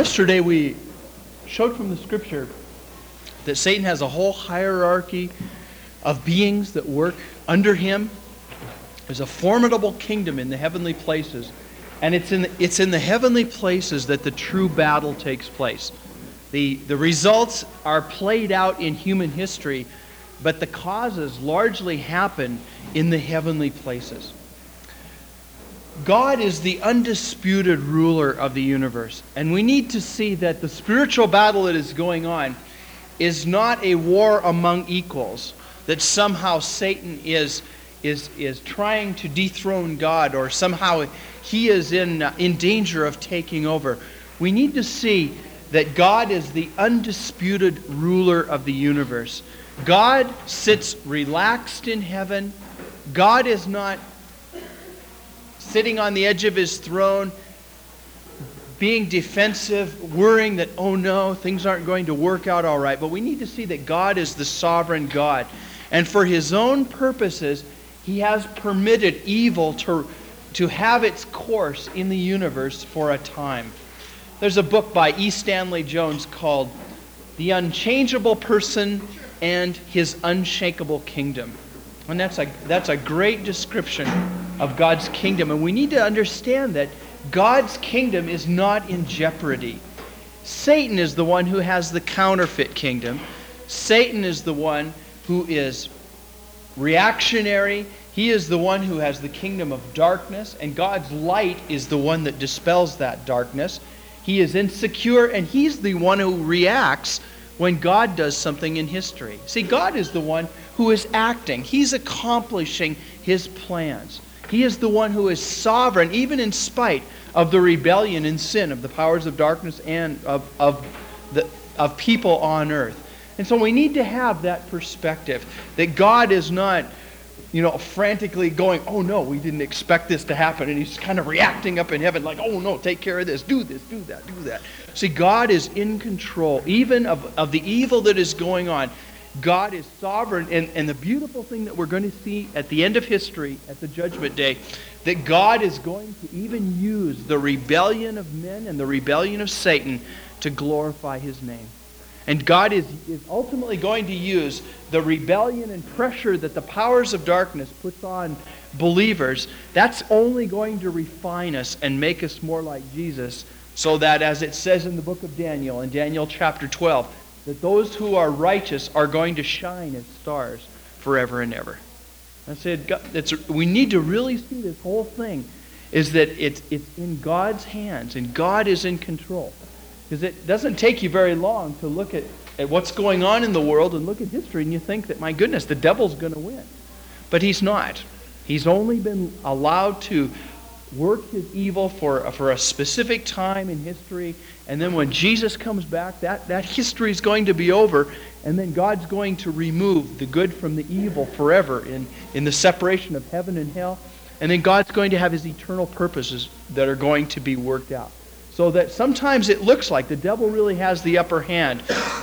Yesterday we showed from the scripture that Satan has a whole hierarchy of beings that work under him. There's a formidable kingdom in the heavenly places, and it's in the, it's in the heavenly places that the true battle takes place. The, the results are played out in human history, but the causes largely happen in the heavenly places. God is the undisputed ruler of the universe. And we need to see that the spiritual battle that is going on is not a war among equals, that somehow Satan is, is, is trying to dethrone God or somehow he is in, uh, in danger of taking over. We need to see that God is the undisputed ruler of the universe. God sits relaxed in heaven. God is not sitting on the edge of his throne, being defensive, worrying that, oh no, things aren't going to work out all right. But we need to see that God is the sovereign God. And for his own purposes, he has permitted evil to, to have its course in the universe for a time. There's a book by E. Stanley Jones called The Unchangeable Person and His Unshakable Kingdom. And that's a, that's a great description of God's kingdom. And we need to understand that God's kingdom is not in jeopardy. Satan is the one who has the counterfeit kingdom. Satan is the one who is reactionary. He is the one who has the kingdom of darkness, and God's light is the one that dispels that darkness. He is insecure, and he's the one who reacts when God does something in history. See, God is the one who is acting, He's accomplishing His plans. He is the one who is sovereign, even in spite of the rebellion and sin of the powers of darkness and of, of, the, of people on earth. And so we need to have that perspective that God is not, you know, frantically going, oh no, we didn't expect this to happen. And he's kind of reacting up in heaven, like, oh no, take care of this, do this, do that, do that. See, God is in control, even of, of the evil that is going on. God is sovereign. And, and the beautiful thing that we're going to see at the end of history, at the judgment day, that God is going to even use the rebellion of men and the rebellion of Satan to glorify his name. And God is, is ultimately going to use the rebellion and pressure that the powers of darkness puts on believers. That's only going to refine us and make us more like Jesus, so that, as it says in the book of Daniel, in Daniel chapter 12, that those who are righteous are going to shine as stars forever and ever. I said, we need to really see this whole thing is that it's, it's in God's hands and God is in control. Because it doesn't take you very long to look at, at what's going on in the world and look at history and you think that, my goodness, the devil's going to win. But he's not. He's only been allowed to work his evil for, for a specific time in history. And then when Jesus comes back, that, that history is going to be over. And then God's going to remove the good from the evil forever in, in the separation of heaven and hell. And then God's going to have his eternal purposes that are going to be worked out. So that sometimes it looks like the devil really has the upper hand.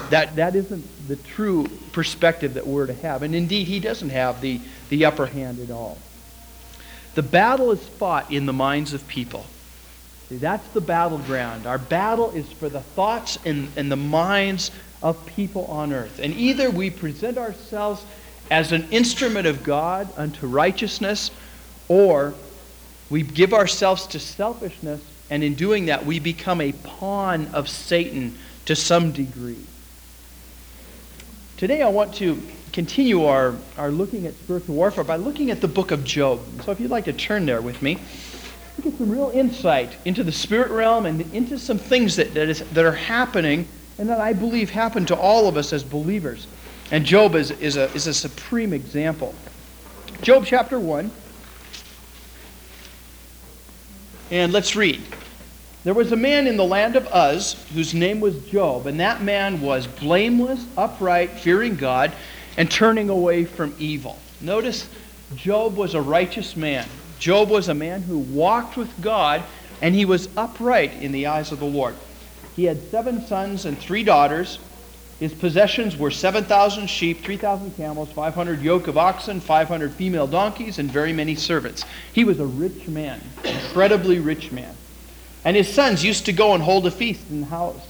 That, that isn't the true perspective that we're to have. And indeed, he doesn't have the, the upper hand at all. The battle is fought in the minds of people. See, that's the battleground. Our battle is for the thoughts and, and the minds of people on earth. And either we present ourselves as an instrument of God unto righteousness, or we give ourselves to selfishness, and in doing that, we become a pawn of Satan to some degree. Today, I want to continue our, our looking at spiritual warfare by looking at the book of Job. So if you'd like to turn there with me, we get some real insight into the spirit realm and into some things that, that, is, that are happening and that I believe happen to all of us as believers. And Job is, is, a, is a supreme example. Job chapter 1. And let's read. There was a man in the land of Uz whose name was Job, and that man was blameless, upright, fearing God, and turning away from evil. Notice Job was a righteous man. Job was a man who walked with God, and he was upright in the eyes of the Lord. He had seven sons and three daughters. His possessions were 7,000 sheep, 3,000 camels, 500 yoke of oxen, 500 female donkeys, and very many servants. He was a rich man, incredibly rich man. And his sons used to go and hold a feast in the house,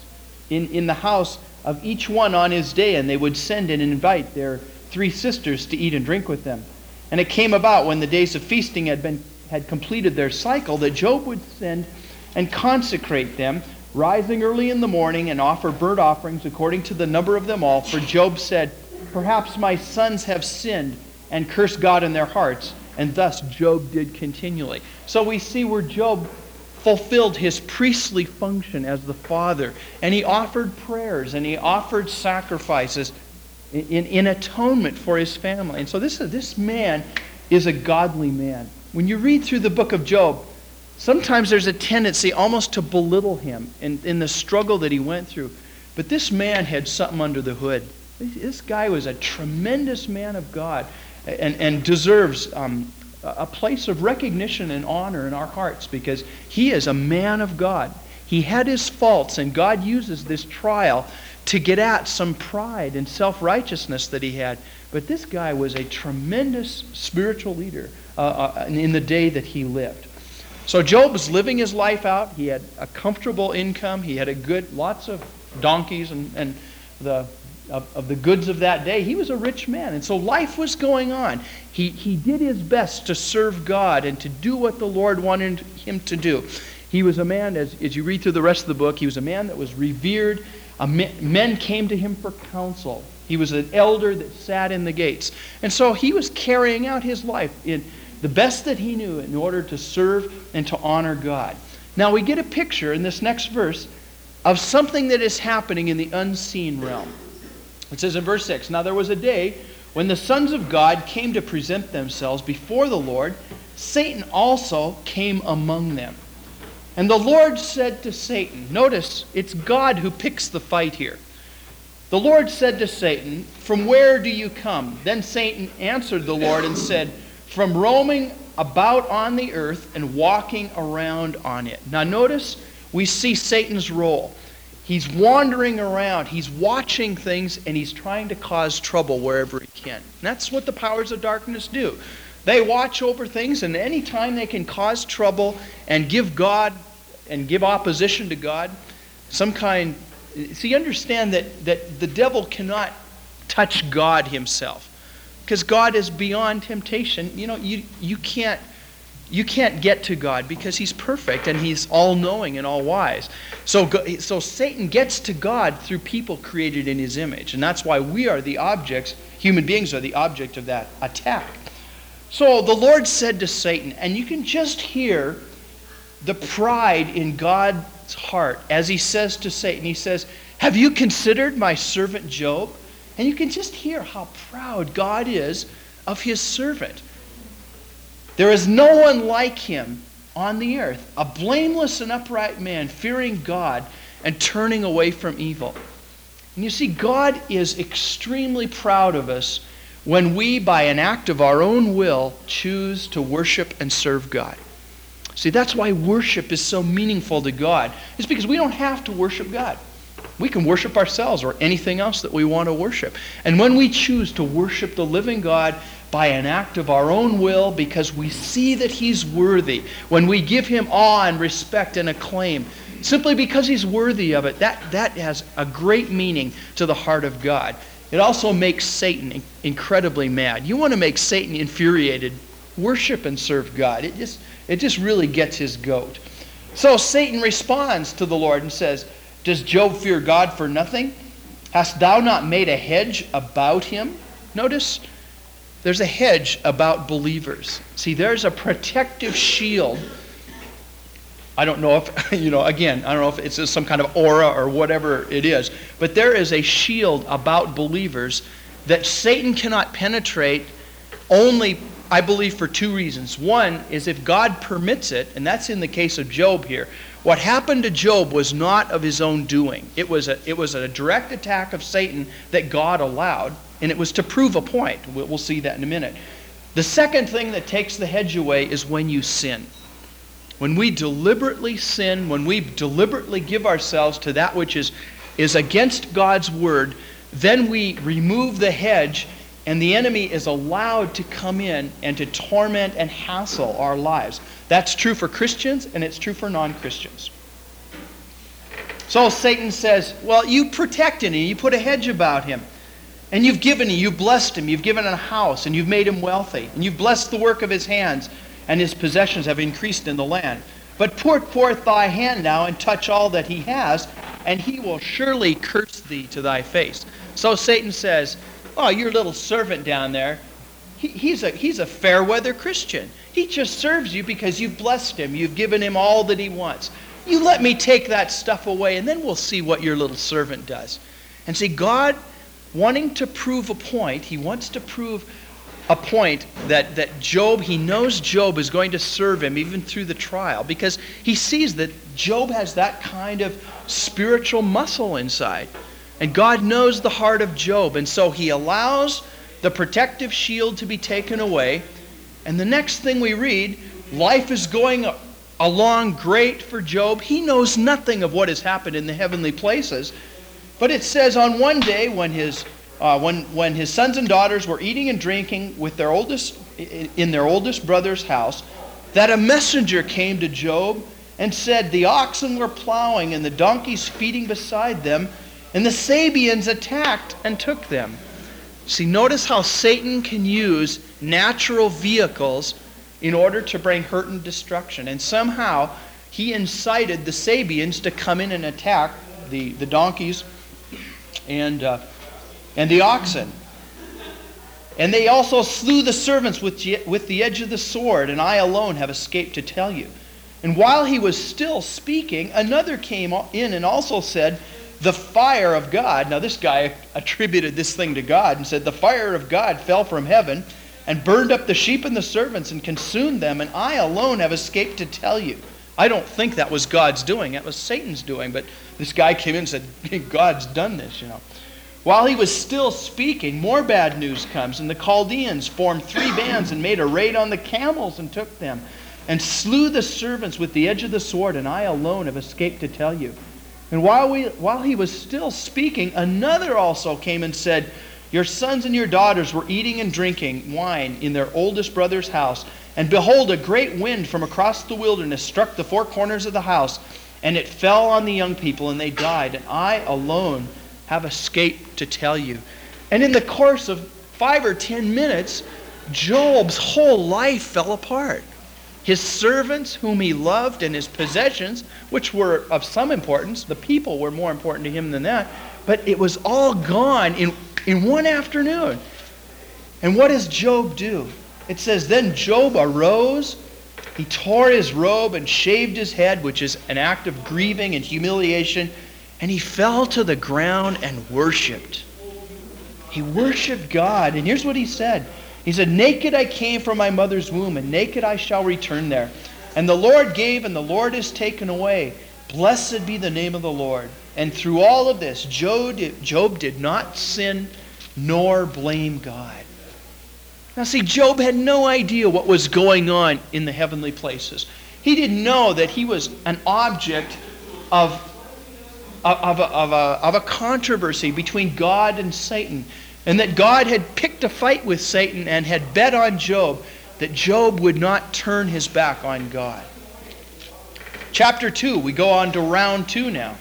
in, in the house of each one on his day, and they would send and invite their three sisters to eat and drink with them. And it came about when the days of feasting had been had completed their cycle that Job would send and consecrate them, rising early in the morning and offer burnt offerings according to the number of them all. For Job said, Perhaps my sons have sinned and cursed God in their hearts. And thus Job did continually. So we see where Job fulfilled his priestly function as the father. And he offered prayers and he offered sacrifices in, in atonement for his family. And so this, this man is a godly man. When you read through the book of Job, sometimes there's a tendency almost to belittle him in, in the struggle that he went through. But this man had something under the hood. This guy was a tremendous man of God and, and deserves um, a place of recognition and honor in our hearts because he is a man of God. He had his faults, and God uses this trial to get at some pride and self righteousness that he had. But this guy was a tremendous spiritual leader uh, uh, in the day that he lived. So Job was living his life out. He had a comfortable income. He had a good, lots of donkeys and, and the, of, of the goods of that day. He was a rich man. And so life was going on. He, he did his best to serve God and to do what the Lord wanted him to do. He was a man, as, as you read through the rest of the book, he was a man that was revered men came to him for counsel. He was an elder that sat in the gates. And so he was carrying out his life in the best that he knew in order to serve and to honor God. Now we get a picture in this next verse of something that is happening in the unseen realm. It says in verse 6 Now there was a day when the sons of God came to present themselves before the Lord. Satan also came among them. And the Lord said to Satan, notice it's God who picks the fight here. The Lord said to Satan, From where do you come? Then Satan answered the Lord and said, From roaming about on the earth and walking around on it. Now notice we see Satan's role. He's wandering around, he's watching things, and he's trying to cause trouble wherever he can. And that's what the powers of darkness do. They watch over things, and anytime they can cause trouble and give God and give opposition to God, some kind. See, understand that, that the devil cannot touch God himself because God is beyond temptation. You know, you, you, can't, you can't get to God because he's perfect and he's all knowing and all wise. So, so Satan gets to God through people created in his image. And that's why we are the objects, human beings are the object of that attack. So the Lord said to Satan, and you can just hear the pride in God's heart as he says to Satan, he says, Have you considered my servant Job? And you can just hear how proud God is of his servant. There is no one like him on the earth, a blameless and upright man, fearing God and turning away from evil. And you see, God is extremely proud of us when we, by an act of our own will, choose to worship and serve God. See, that's why worship is so meaningful to God. It's because we don't have to worship God. We can worship ourselves or anything else that we want to worship. And when we choose to worship the living God by an act of our own will because we see that He's worthy, when we give Him awe and respect and acclaim, simply because He's worthy of it, that, that has a great meaning to the heart of God. It also makes Satan incredibly mad. You want to make Satan infuriated, worship and serve God. It just it just really gets his goat. So Satan responds to the Lord and says, Does Job fear God for nothing? Hast thou not made a hedge about him? Notice there's a hedge about believers. See, there's a protective shield. I don't know if, you know, again, I don't know if it's some kind of aura or whatever it is, but there is a shield about believers that Satan cannot penetrate only I believe for two reasons. One is if God permits it, and that's in the case of Job here. What happened to Job was not of his own doing. It was a, it was a direct attack of Satan that God allowed, and it was to prove a point. We'll, see that in a minute. The second thing that takes the hedge away is when you sin. When we deliberately sin, when we deliberately give ourselves to that which is, is against God's word, then we remove the hedge and the enemy is allowed to come in and to torment and hassle our lives. That's true for Christians and it's true for non Christians. So Satan says, Well, you protected him, you put a hedge about him. And you've given him, you've blessed him, you've given him a house, and you've made him wealthy. And you've blessed the work of his hands, and his possessions have increased in the land. But put forth thy hand now and touch all that he has, and he will surely curse thee to thy face. So Satan says, Oh, your little servant down there, he, he's, a, he's a fair weather Christian. He just serves you because you've blessed him, you've given him all that he wants. You let me take that stuff away, and then we'll see what your little servant does. And see, God wanting to prove a point, he wants to prove a point that, that Job, he knows Job is going to serve him even through the trial because he sees that Job has that kind of spiritual muscle inside. And God knows the heart of Job. And so he allows the protective shield to be taken away. And the next thing we read, life is going along great for Job. He knows nothing of what has happened in the heavenly places. But it says on one day when his, uh, when, when his sons and daughters were eating and drinking with their oldest, in their oldest brother's house, that a messenger came to Job and said, The oxen were plowing and the donkeys feeding beside them, and the Sabeans attacked and took them. See, notice how Satan can use natural vehicles in order to bring hurt and destruction. And somehow he incited the Sabeans to come in and attack the, the donkeys and, uh, and the oxen. And they also slew the servants with, with the edge of the sword, and I alone have escaped to tell you. And while he was still speaking, another came in and also said, The fire of God. Now, this guy attributed this thing to God and said, The fire of God fell from heaven and burned up the sheep and the servants and consumed them, and I alone have escaped to tell you. I don't think that was God's doing. That was Satan's doing. But this guy came in and said, God's done this, you know. While he was still speaking, more bad news comes, and the Chaldeans formed three bands and made a raid on the camels and took them, and slew the servants with the edge of the sword, and I alone have escaped to tell you. And while, we, while he was still speaking, another also came and said, Your sons and your daughters were eating and drinking wine in their oldest brother's house and behold, a great wind from across the wilderness struck the four corners of the house, and it fell on the young people, and they died. And I alone have escaped to tell you. And in the course of five or ten minutes, Job's whole life fell apart. His servants, whom he loved, and his possessions, which were of some importance, the people were more important to him than that, but it was all gone in, in one afternoon. And what does Job do? It says, Then Job arose, he tore his robe and shaved his head, which is an act of grieving and humiliation, and he fell to the ground and worshiped. He worshiped God. And here's what he said He said, Naked I came from my mother's womb, and naked I shall return there. And the Lord gave, and the Lord is taken away. Blessed be the name of the Lord. And through all of this, Job did, Job did not sin nor blame God. Now, see, Job had no idea what was going on in the heavenly places. He didn't know that he was an object of, of, a, of, a, of a controversy between God and Satan, and that God had picked a fight with Satan and had bet on Job that Job would not turn his back on God. Chapter 2, we go on to round 2 now.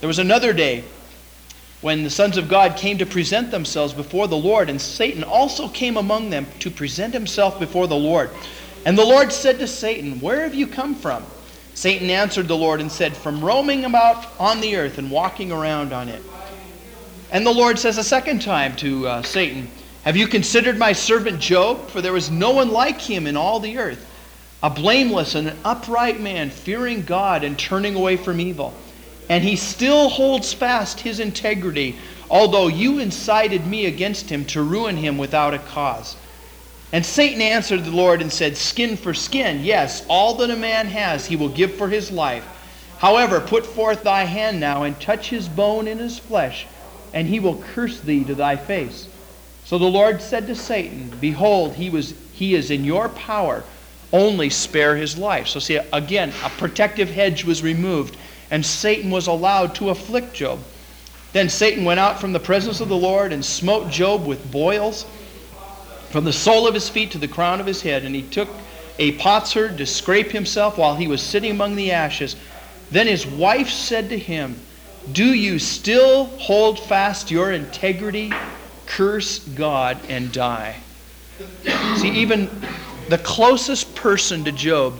There was another day when the sons of God came to present themselves before the Lord, and Satan also came among them to present himself before the Lord. And the Lord said to Satan, Where have you come from? Satan answered the Lord and said, From roaming about on the earth and walking around on it. And the Lord says a second time to uh, Satan, Have you considered my servant Job? For there is no one like him in all the earth, a blameless and an upright man, fearing God and turning away from evil and he still holds fast his integrity, although you incited me against him to ruin him without a cause. And Satan answered the Lord and said, Skin for skin, yes, all that a man has he will give for his life. However, put forth thy hand now and touch his bone and his flesh, and he will curse thee to thy face. So the Lord said to Satan, Behold, he, was, he is in your power, only spare his life. So, see, again, a protective hedge was removed and Satan was allowed to afflict Job. Then Satan went out from the presence of the Lord and smote Job with boils from the sole of his feet to the crown of his head. And he took a potsherd to scrape himself while he was sitting among the ashes. Then his wife said to him, Do you still hold fast your integrity? Curse God and die. See, even the closest person to Job,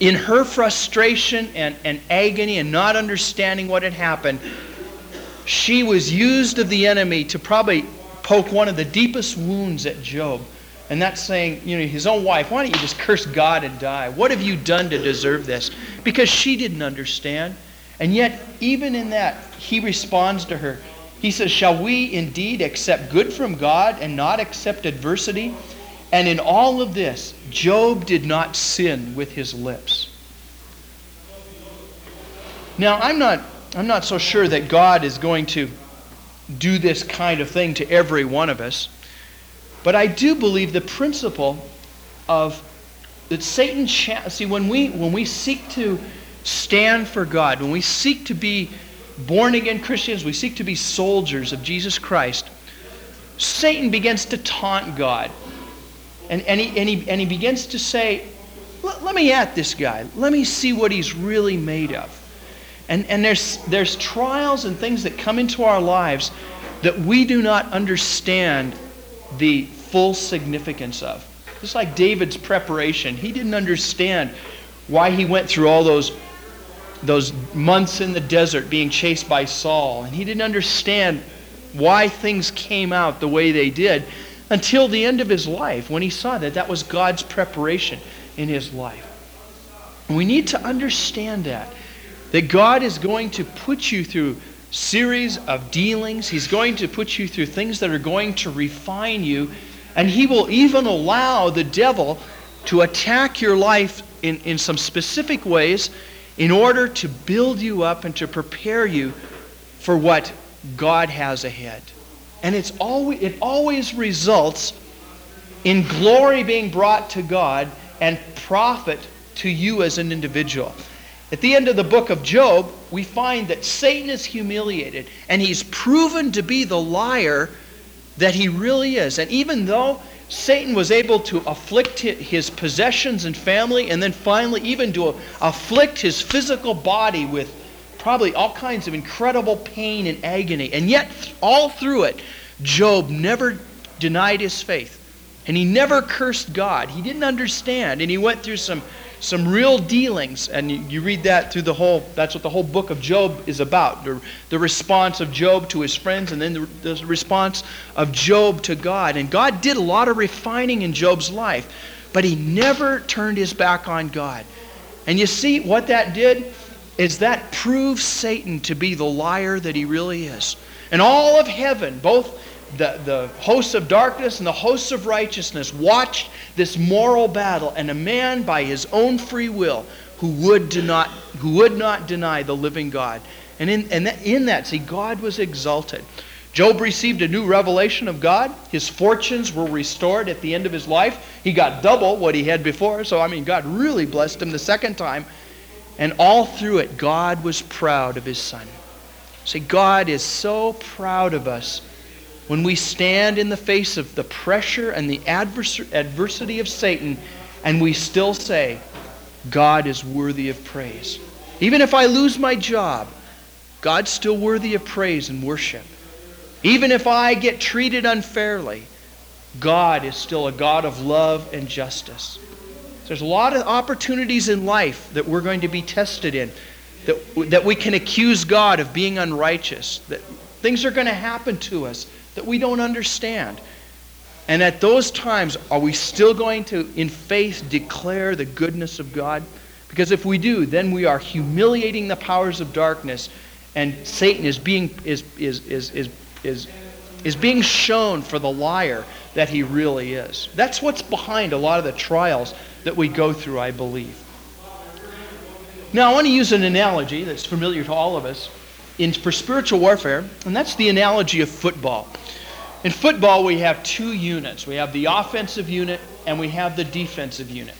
in her frustration and, and agony and not understanding what had happened, she was used of the enemy to probably poke one of the deepest wounds at Job. And that's saying, you know, his own wife, why don't you just curse God and die? What have you done to deserve this? Because she didn't understand. And yet, even in that, he responds to her. He says, Shall we indeed accept good from God and not accept adversity? And in all of this, Job did not sin with his lips. Now, I'm not, I'm not so sure that God is going to do this kind of thing to every one of us. But I do believe the principle of that Satan, see, when we, when we seek to stand for God, when we seek to be born again Christians, we seek to be soldiers of Jesus Christ, Satan begins to taunt God. And, and, he, and, he, and he begins to say, let me at this guy. Let me see what he's really made of. And, and there's, there's trials and things that come into our lives that we do not understand the full significance of. Just like David's preparation, he didn't understand why he went through all those those months in the desert being chased by Saul. And he didn't understand why things came out the way they did until the end of his life when he saw that that was God's preparation in his life. we need to understand that. That God is going to put you through series of dealings. He's going to put you through things that are going to refine you. And he will even allow the devil to attack your life in, in some specific ways in order to build you up and to prepare you for what God has ahead. And it's always, it always results in glory being brought to God and profit to you as an individual. At the end of the book of Job, we find that Satan is humiliated and he's proven to be the liar that he really is. And even though Satan was able to afflict his possessions and family, and then finally, even to afflict his physical body with probably all kinds of incredible pain and agony. And yet, all through it, Job never denied his faith. And he never cursed God. He didn't understand. And he went through some some real dealings. And you, you, read that through the whole, that's what the whole book of Job is about the, the response of Job to his friends, and then the, the response of Job to God. And God did a lot of refining in Job's life, but he never turned his back on God. And you see what that did? Is that proves Satan to be the liar that he really is. And all of heaven, both the, the hosts of darkness and the hosts of righteousness watched this moral battle, and a man by his own free will who would, not, who would not deny the living God. And in, and in that, see, God was exalted. Job received a new revelation of God. His fortunes were restored at the end of his life. He got double what he had before. So, I mean, God really blessed him the second time. And all through it, God was proud of his son. See, God is so proud of us when we stand in the face of the pressure and the advers- adversity of Satan and we still say, God is worthy of praise. Even if I lose my job, God's still worthy of praise and worship. Even if I get treated unfairly, God is still a God of love and justice. There's a lot of opportunities in life that we're going to be tested in, that, that we can accuse God of being unrighteous, that things are going to happen to us that we don't understand. And at those times, are we still going to, in faith, declare the goodness of God? Because if we do, then we are humiliating the powers of darkness, and Satan is being, is, is, is, is, is, is being shown for the liar that he really is. That's what's behind a lot of the trials that we go through, I believe. Now, I want to use an analogy that's familiar to all of us in, for spiritual warfare, and that's the analogy of football. In football, we have two units. We have the offensive unit and we have the defensive unit.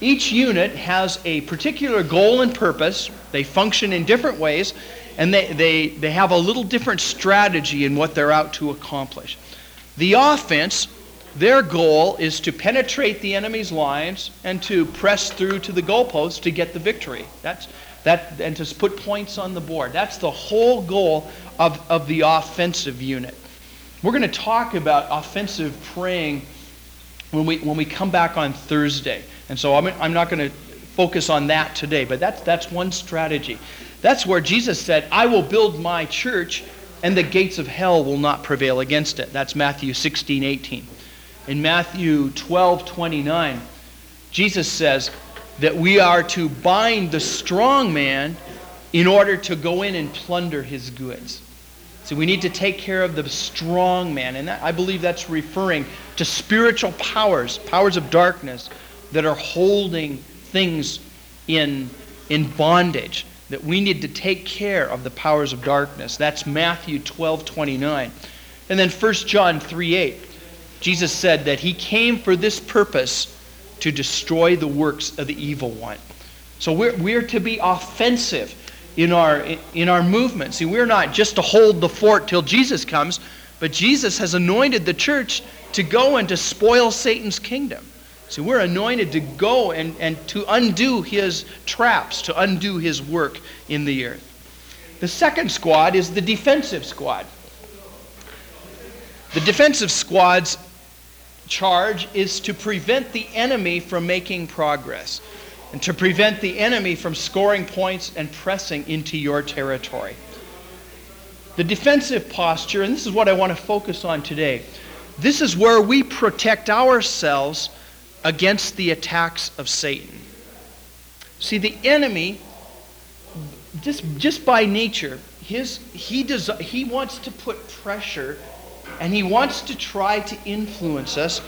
Each unit has a particular goal and purpose. They function in different ways, and they, they, they have a little different strategy in what they're out to accomplish. The offense, their goal is to penetrate the enemy's lines and to press through to the goalpost to get the victory. That's, That, and to put points on the board. That's the whole goal of, of the offensive unit. We're going to talk about offensive praying when we, when we come back on Thursday. And so I'm, I'm not going to focus on that today, but that's, that's one strategy. That's where Jesus said, I will build my church, and the gates of hell will not prevail against it. That's Matthew 16, 18. In Matthew 12, 29, Jesus says that we are to bind the strong man in order to go in and plunder his goods. So we need to take care of the strong man. And that, I believe that's referring to spiritual powers, powers of darkness, that are holding things in, in bondage. That we need to take care of the powers of darkness. That's Matthew 12 29. And then 1 John 3 8. Jesus said that he came for this purpose to destroy the works of the evil one. So we're, we're to be offensive in our, in our movement. See, we're not just to hold the fort till Jesus comes, but Jesus has anointed the church to go and to spoil Satan's kingdom. See, we're anointed to go and, and to undo his traps, to undo his work in the earth. The second squad is the defensive squad. The defensive squad's charge is to prevent the enemy from making progress and to prevent the enemy from scoring points and pressing into your territory. The defensive posture, and this is what I want to focus on today, this is where we protect ourselves against the attacks of Satan. See, the enemy, just, just by nature, his, he, does, he wants to put pressure and he wants to try to influence us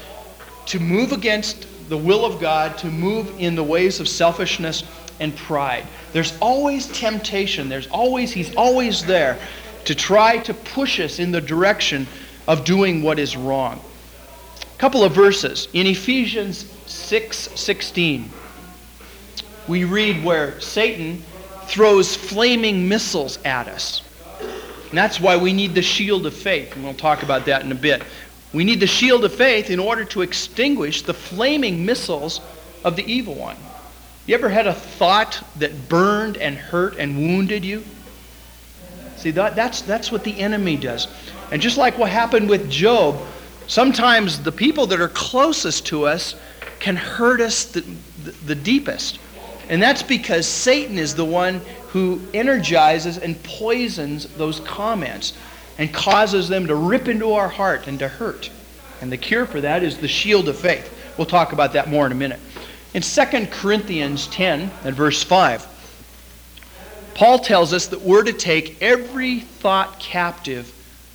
to move against the will of God to move in the ways of selfishness and pride. There's always temptation. There's always, he's always there to try to push us in the direction of doing what is wrong. A couple of verses. In Ephesians 6 16, we read where Satan throws flaming missiles at us. And that's why we need the shield of faith. And we'll talk about that in a bit. We need the shield of faith in order to extinguish the flaming missiles of the evil one. You ever had a thought that burned and hurt and wounded you? See, that, that's, that's what the enemy does. And just like what happened with Job, sometimes the people that are closest to us can hurt us the, the, the deepest. And that's because Satan is the one who energizes and poisons those comments and causes them to rip into our heart and to hurt. And the cure for that is the shield of faith. We'll talk about that more in a minute. In 2 Corinthians 10 and verse 5, Paul tells us that we're to take every thought captive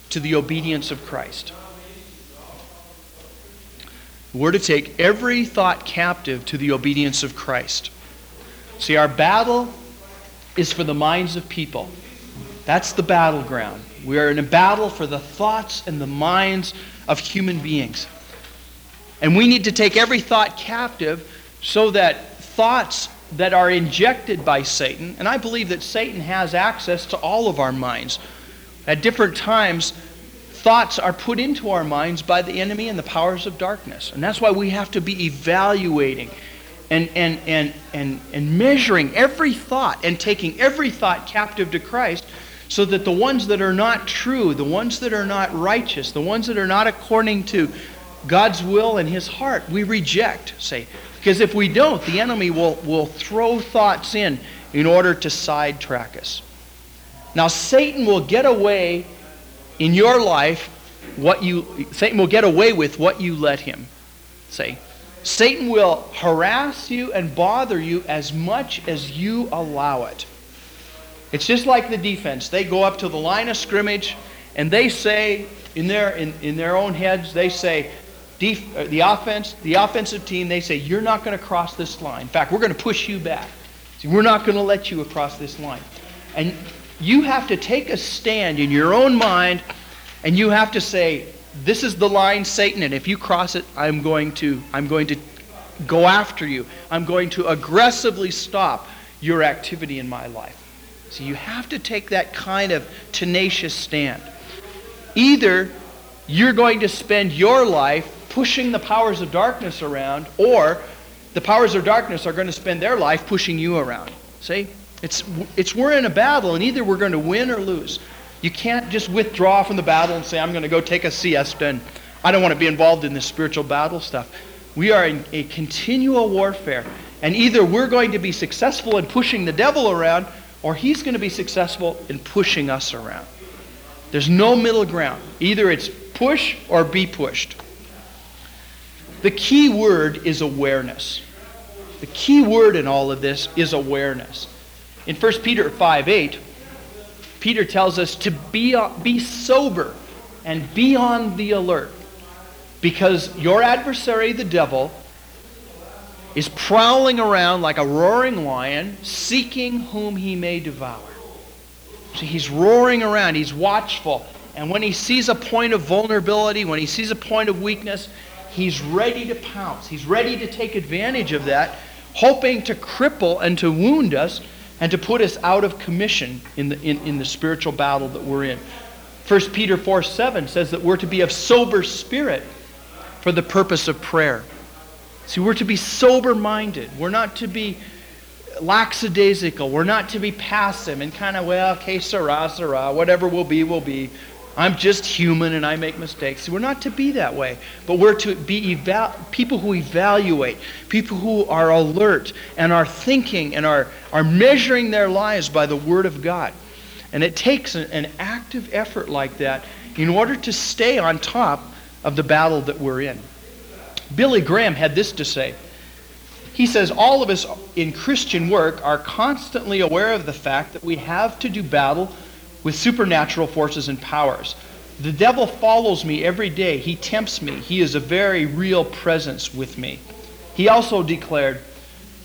to the obedience of Christ. We're to take every thought captive to the obedience of Christ. See, our battle is for the minds of people. That's the battleground. We are in a battle for the thoughts and the minds of human beings. And we need to take every thought captive so that thoughts that are injected by Satan, and I believe that Satan has access to all of our minds. At different times, thoughts are put into our minds by the enemy and the powers of darkness. And that's why we have to be evaluating and, and, and, and, and measuring every thought and taking every thought captive to Christ so that the ones that are not true, the ones that are not righteous, the ones that are not according to God's will and his heart, we reject, say. Because if we don't, the enemy will, will throw thoughts in in order to sidetrack us. Now, Satan will get away in your life what you Satan will get away with what you let him. Say, Satan will harass you and bother you as much as you allow it. It's just like the defense. They go up to the line of scrimmage and they say, in their, in, in their own heads, they say, def, uh, the offense, the offensive team, they say, you're not going to cross this line. In fact, we're going to push you back. See, we're not going to let you across this line. And you have to take a stand in your own mind and you have to say, this is the line, Satan, and if you cross it, I'm going to, I'm going to go after you. I'm going to aggressively stop your activity in my life. So you have to take that kind of tenacious stand. Either you're going to spend your life pushing the powers of darkness around, or the powers of darkness are going to spend their life pushing you around. See? It's, it's we're in a battle, and either we're going to win or lose. You can't just withdraw from the battle and say, I'm going to go take a siesta, and I don't want to be involved in this spiritual battle stuff. We are in a continual warfare, and either we're going to be successful in pushing the devil around, or he's going to be successful in pushing us around. There's no middle ground. Either it's push or be pushed. The key word is awareness. The key word in all of this is awareness. In 1 Peter 5 8, Peter tells us to be, uh, be sober and be on the alert because your adversary, the devil, is prowling around like a roaring lion, seeking whom he may devour. See, he's roaring around, he's watchful. And when he sees a point of vulnerability, when he sees a point of weakness, he's ready to pounce. He's ready to take advantage of that, hoping to cripple and to wound us and to put us out of commission in the, in, in the spiritual battle that we're in. 1 Peter 4 7 says that we're to be of sober spirit for the purpose of prayer. See, we're to be sober minded. We're not to be lackadaisical. We're not to be passive and kind of, well, okay, sera, sera, whatever will be, will be. I'm just human and I make mistakes. We're not to be that way, but we're to be eval- people who evaluate, people who are alert and are thinking and are, are measuring their lives by the Word of God. And it takes an, an active effort like that in order to stay on top of the battle that we're in. Billy Graham had this to say. He says, All of us in Christian work are constantly aware of the fact that we have to do battle with supernatural forces and powers. The devil follows me every day. He tempts me. He is a very real presence with me. He also declared,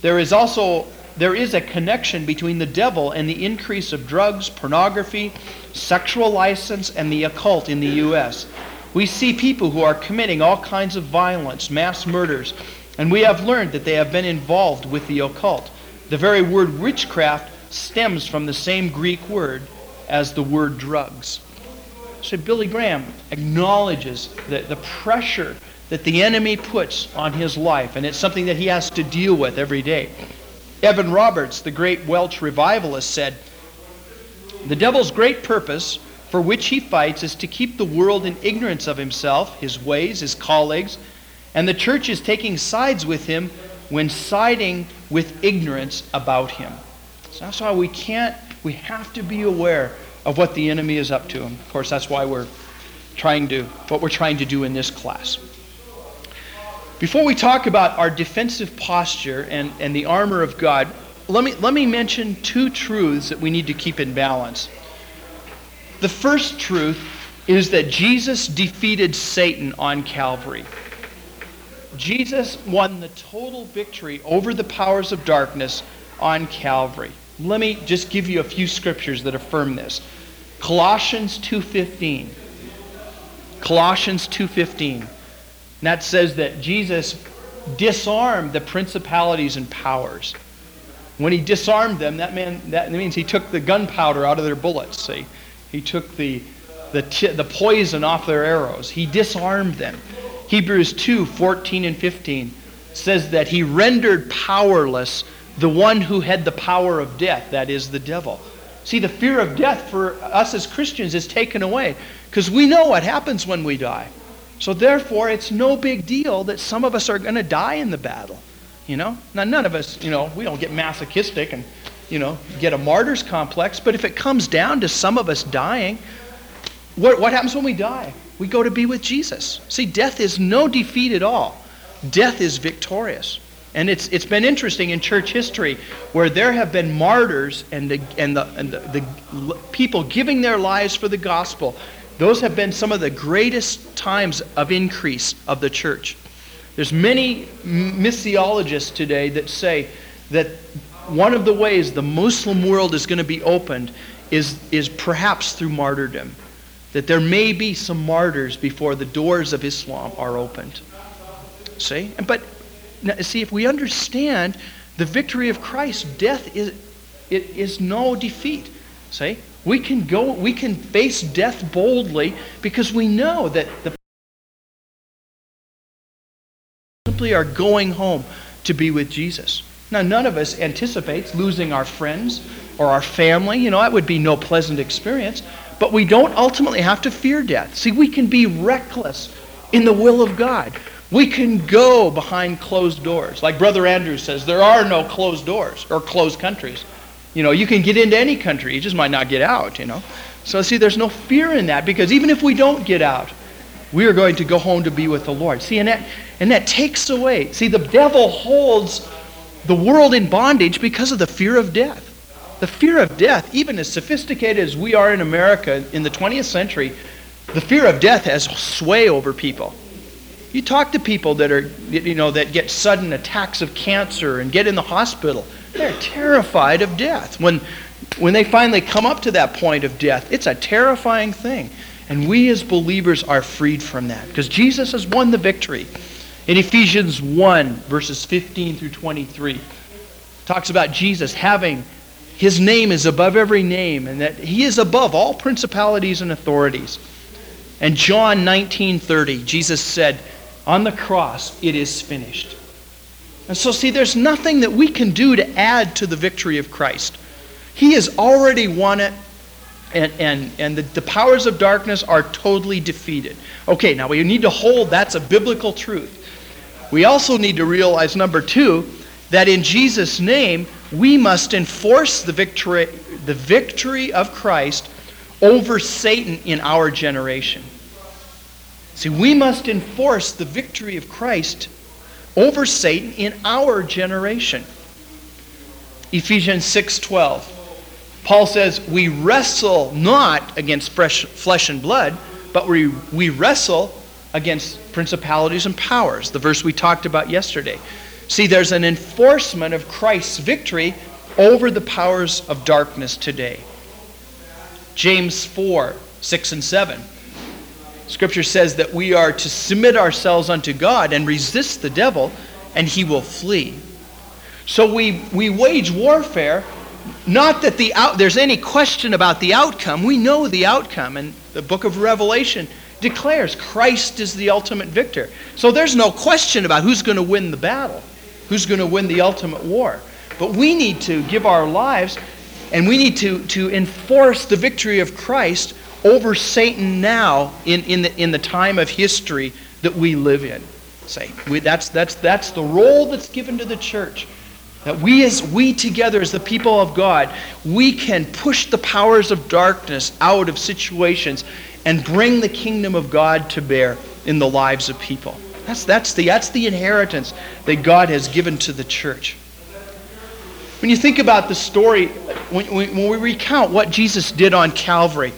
There is also there is a connection between the devil and the increase of drugs, pornography, sexual license, and the occult in the U.S. We see people who are committing all kinds of violence, mass murders, and we have learned that they have been involved with the occult. The very word witchcraft stems from the same Greek word as the word drugs. So Billy Graham acknowledges the, the pressure that the enemy puts on his life, and it's something that he has to deal with every day. Evan Roberts, the great Welsh revivalist, said, The devil's great purpose for which he fights is to keep the world in ignorance of himself, his ways, his colleagues, and the church is taking sides with him when siding with ignorance about him. So that's why we can't we have to be aware of what the enemy is up to. And of course, that's why we're trying to, what we're trying to do in this class. Before we talk about our defensive posture and, and the armor of God, let me, let me mention two truths that we need to keep in balance. The first truth is that Jesus defeated Satan on Calvary. Jesus won the total victory over the powers of darkness on Calvary. Let me just give you a few scriptures that affirm this. Colossians 2:15. Colossians 2:15. That says that Jesus disarmed the principalities and powers. When he disarmed them, that, man, that means he took the gunpowder out of their bullets. See? He took the, the, t- the poison off their arrows. He disarmed them. Hebrews 2 14 and 15 says that he rendered powerless the one who had the power of death, that is, the devil. See, the fear of death for us as Christians is taken away because we know what happens when we die. So, therefore, it's no big deal that some of us are going to die in the battle. You know? Now, none of us, you know, we don't get masochistic and, you know, get a martyr's complex, but if it comes down to some of us dying, what, what happens when we die? We go to be with Jesus. See, death is no defeat at all, death is victorious. And it's, it's been interesting in church history where there have been martyrs and, the, and, the, and the, the people giving their lives for the gospel. Those have been some of the greatest times of increase of the church. There's many missiologists today that say that one of the ways the Muslim world is going to be opened is, is perhaps through martyrdom. That there may be some martyrs before the doors of Islam are opened. See? But now, see, if we understand the victory of Christ, death is, it is no defeat. See? We can go, we can face death boldly because we know that the simply are going home to be with Jesus. Now, none of us anticipates losing our friends or our family. You know, that would be no pleasant experience. But we don't ultimately have to fear death. See, we can be reckless in the will of God. We can go behind closed doors. Like Brother Andrews says, there are no closed doors or closed countries. You know, you can get into any country, you just might not get out, you know. So, see, there's no fear in that because even if we don't get out, we are going to go home to be with the Lord. See, and that, and that takes away. See, the devil holds the world in bondage because of the fear of death. The fear of death, even as sophisticated as we are in America in the 20th century, the fear of death has sway over people. You talk to people that are, you know, that get sudden attacks of cancer and get in the hospital. They're terrified of death. When, when they finally come up to that point of death, it's a terrifying thing. And we as believers are freed from that because Jesus has won the victory. In Ephesians 1, verses 15 through 23, talks about Jesus having his name is above every name and that he is above all principalities and authorities. And John 19:30, Jesus said, on the cross, it is finished. And so, see, there's nothing that we can do to add to the victory of Christ. He has already won it, and, and, and the, the powers of darkness are totally defeated. Okay, now we need to hold that's a biblical truth. We also need to realize, number two, that in Jesus' name, we must enforce the victory, the victory of Christ over Satan in our generation. See, we must enforce the victory of Christ over Satan in our generation. Ephesians 6:12. Paul says, "We wrestle not against flesh and blood, but we, we wrestle against principalities and powers." The verse we talked about yesterday. See, there's an enforcement of Christ's victory over the powers of darkness today. James 4, 6 and 7. Scripture says that we are to submit ourselves unto God and resist the devil, and he will flee. So we, we wage warfare, not that the out, there's any question about the outcome. We know the outcome, and the book of Revelation declares Christ is the ultimate victor. So there's no question about who's going to win the battle, who's going to win the ultimate war. But we need to give our lives and we need to, to enforce the victory of Christ over Satan now in, in, the, in the time of history that we live in. Say, we, that's, that's, that's the role that's given to the church. That we, as we together, as the people of God, we can push the powers of darkness out of situations and bring the kingdom of God to bear in the lives of people. That's, that's, the, that's the inheritance that God has given to the church. When you think about the story, when, when we recount what Jesus did on Calvary,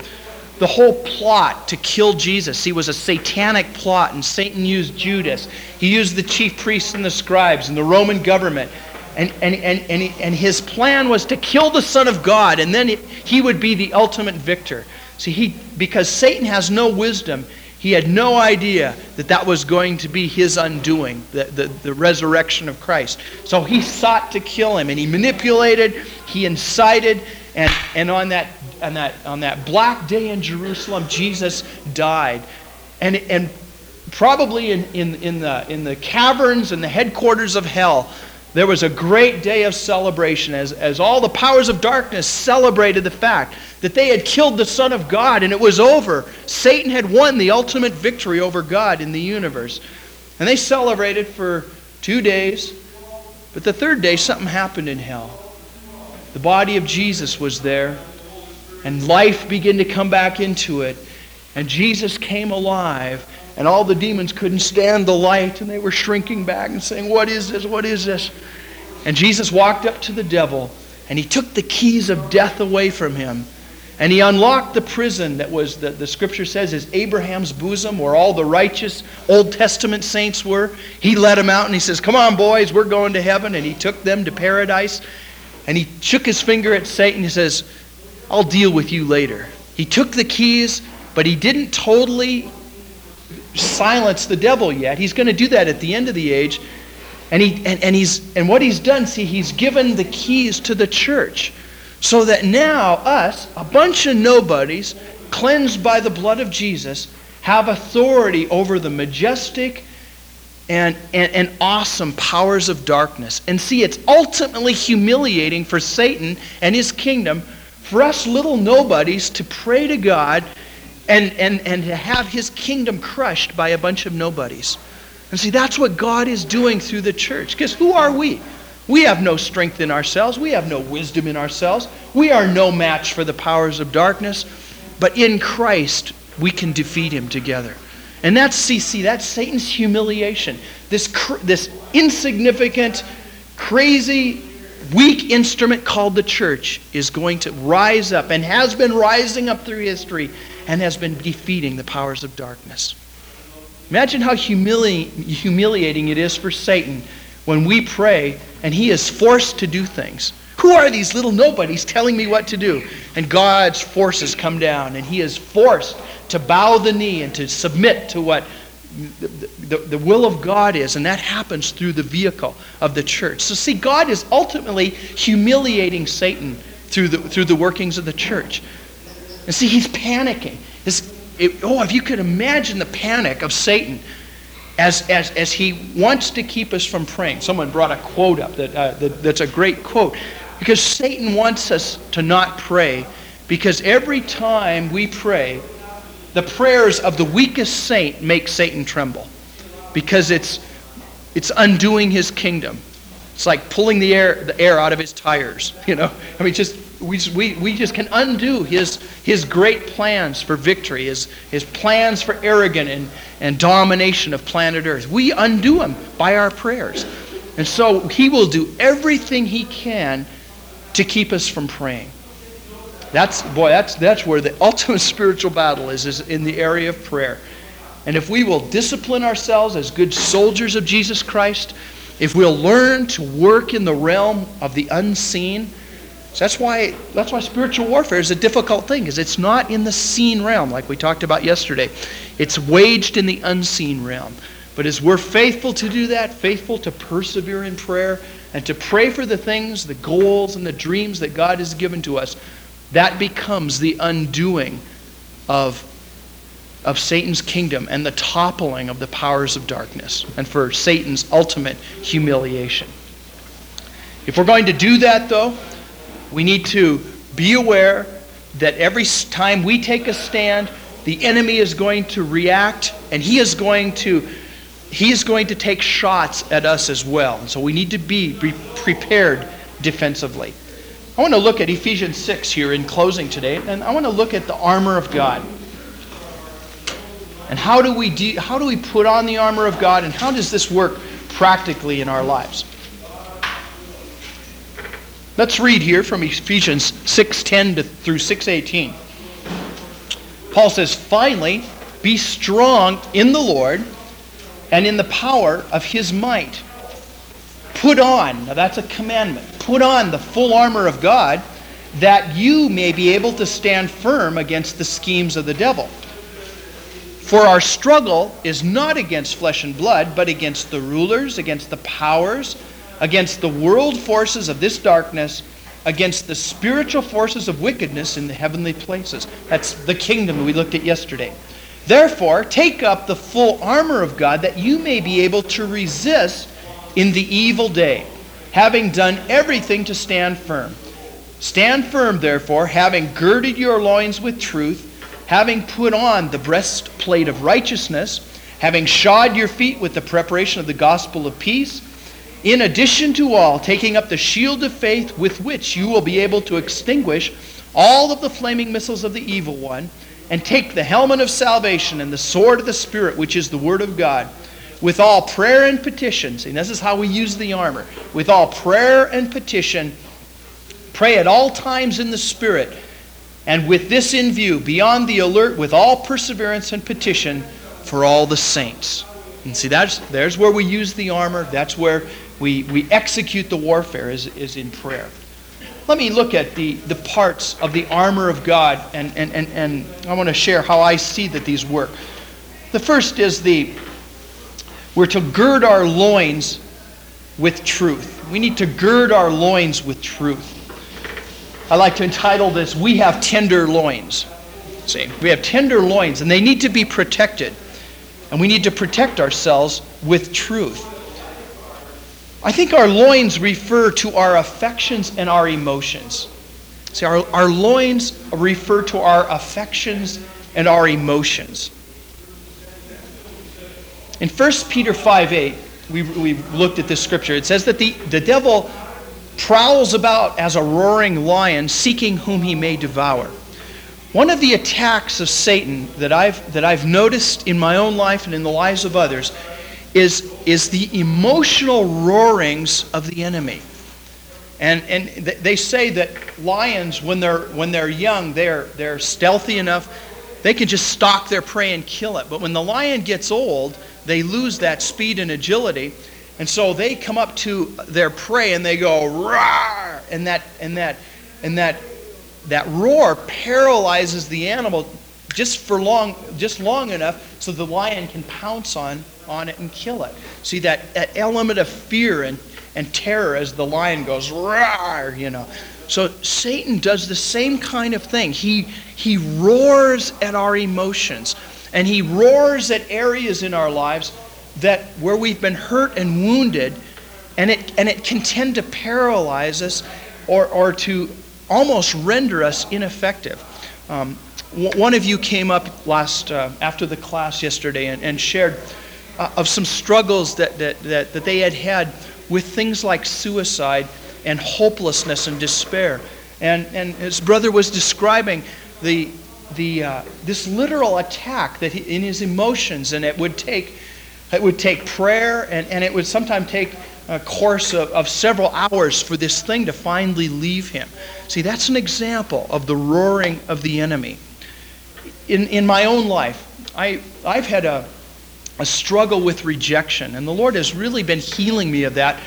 the whole plot to kill Jesus. He was a satanic plot, and Satan used Judas. He used the chief priests and the scribes and the Roman government. And, and, and, and, and his plan was to kill the Son of God, and then he would be the ultimate victor. See, he, because Satan has no wisdom, he had no idea that that was going to be his undoing, the, the, the resurrection of Christ. So he sought to kill him, and he manipulated, he incited, and, and on that on that, on that black day in Jerusalem, Jesus died. And, and probably in, in, in, the, in the caverns and the headquarters of hell, there was a great day of celebration as, as all the powers of darkness celebrated the fact that they had killed the Son of God and it was over. Satan had won the ultimate victory over God in the universe. And they celebrated for two days. But the third day, something happened in hell. The body of Jesus was there and life began to come back into it. And Jesus came alive, and all the demons couldn't stand the light, and they were shrinking back and saying, What is this? What is this? And Jesus walked up to the devil, and he took the keys of death away from him. And he unlocked the prison that was, the, the scripture says, is Abraham's bosom, where all the righteous Old Testament saints were. He let them out and he says, Come on, boys, we're going to heaven. And he took them to paradise. And he shook his finger at Satan. He says, I'll deal with you later. He took the keys, but he didn't totally silence the devil yet. He's going to do that at the end of the age. And, he, and, and, he's, and what he's done, see, he's given the keys to the church. So that now, us, a bunch of nobodies, cleansed by the blood of Jesus, have authority over the majestic, and, and, and awesome powers of darkness. And see, it's ultimately humiliating for Satan and his kingdom for us little nobodies to pray to God and, and, and to have his kingdom crushed by a bunch of nobodies. And see, that's what God is doing through the church. Because who are we? We have no strength in ourselves. We have no wisdom in ourselves. We are no match for the powers of darkness. But in Christ, we can defeat him together. And that's, see that's Satan's humiliation. This, this insignificant, crazy, weak instrument called the church is going to rise up and has been rising up through history and has been defeating the powers of darkness. Imagine how humili- humiliating it is for Satan when we pray and he is forced to do things. Who are these little nobodies telling me what to do? And God's forces come down and he is forced to bow the knee and to submit to what the, the, the, will of God is, and that happens through the vehicle of the church. So, see, God is ultimately humiliating Satan through the, through the workings of the church. And see, he's panicking. it, oh, if you could imagine the panic of Satan as, as, as he wants to keep us from praying. Someone brought a quote up that, uh, that, that's a great quote. Because Satan wants us to not pray, because every time we pray, the prayers of the weakest saint make Satan tremble because it's, it's undoing his kingdom. It's like pulling the air, the air out of his tires, you know? I mean, just, we, we, we just can undo his, his great plans for victory, his, his plans for arrogance and, and domination of planet Earth. We undo him by our prayers. And so he will do everything he can to keep us from praying. That's boy, that's that's where the ultimate spiritual battle is, is in the area of prayer. And if we will discipline ourselves as good soldiers of Jesus Christ, if we'll learn to work in the realm of the unseen, so that's why that's why spiritual warfare is a difficult thing, is it's not in the seen realm like we talked about yesterday. It's waged in the unseen realm. But as we're faithful to do that, faithful to persevere in prayer, and to pray for the things, the goals, and the dreams that God has given to us, that becomes the undoing of, of Satan's kingdom and the toppling of the powers of darkness, and for Satan's ultimate humiliation. If we're going to do that, though, we need to be aware that every time we take a stand, the enemy is going to react and he is going to he is going to take shots at us as well. And so we need to be prepared defensively. I want to look at Ephesians 6 here in closing today, and I want to look at the armor of God. And how do we de- how do we put on the armor of God and how does this work practically in our lives? Let's read here from Ephesians 6:10 through 6:18. Paul says, "Finally, be strong in the Lord and in the power of his might." Put on, now that's a commandment, put on the full armor of God that you may be able to stand firm against the schemes of the devil. For our struggle is not against flesh and blood, but against the rulers, against the powers, against the world forces of this darkness, against the spiritual forces of wickedness in the heavenly places. That's the kingdom we looked at yesterday. Therefore, take up the full armor of God that you may be able to resist in the evil day, having done everything to stand firm. Stand firm, therefore, having girded your loins with truth, having put on the breastplate of righteousness, having shod your feet with the preparation of the gospel of peace, in addition to all, taking up the shield of faith with which you will be able to extinguish all of the flaming missiles of the evil one, and take the helmet of salvation and the sword of the Spirit, which is the word of God with all prayer and petitions, and this is how we use the armor, with all prayer and petition, pray at all times in the Spirit, and with this in view, be on the alert with all perseverance and petition for all the saints. And see, that's, there's where we use the armor, that's where we, we execute the warfare, is, is in prayer. Let me look at the, the parts of the armor of God, and, and, and, and I want to share how I see that these work. The first is the we're to gird our loins with truth. We need to gird our loins with truth. I like to entitle this, We Have Tender Loins. See, we have tender loins, and they need to be protected. And we need to protect ourselves with truth. I think our loins refer to our affections and our emotions. See, our, our loins refer to our affections and our emotions. In 1 Peter 5 8, we, we looked at this scripture. It says that the, the devil prowls about as a roaring lion, seeking whom he may devour. One of the attacks of Satan that I've, that I've noticed in my own life and in the lives of others is, is the emotional roarings of the enemy. And, and they say that lions, when they're, when they're young, they're, they're stealthy enough, they can just stalk their prey and kill it. But when the lion gets old, they lose that speed and agility. And so they come up to their prey and they go, roar! And that, and that, and that, that roar paralyzes the animal just for long, just long enough so the lion can pounce on, on it and kill it. See that, that element of fear and and terror as the lion goes, roar, you know. So Satan does the same kind of thing. He, he roars at our emotions, and he roars at areas in our lives that where we've been hurt and wounded, and it, and it can tend to paralyze us or, or to almost render us ineffective. Um, one of you came up last uh, after the class yesterday and, and shared uh, of some struggles that, that, that, that they had had with things like suicide and hopelessness and despair. And, and his brother was describing the, the, uh, this literal attack that he, in his emotions, and it would take, it would take prayer, and, and it would sometimes take a course of, of several hours for this thing to finally leave him. See, that's an example of the roaring of the enemy. In, in my own life, I, I've had a, a struggle with rejection. And the Lord has really been healing me of that.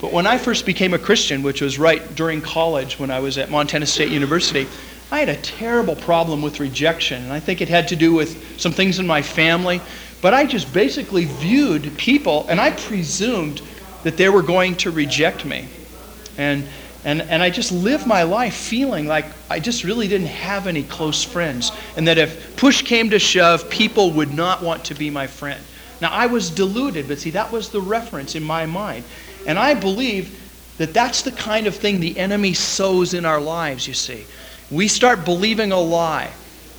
But when I first became a Christian, which was right during college when I was at Montana State University, I had a terrible problem with rejection. And I think it had to do with some things in my family. But I just basically viewed people, and I presumed that they were going to reject me. And, and, and I just lived my life feeling like I just really didn't have any close friends. And that if push came to shove, people would not want to be my friend. Now, I was deluded, but see, that was the reference in my mind. And I believe that that's the kind of thing the enemy sows in our lives, you see. We start believing a lie,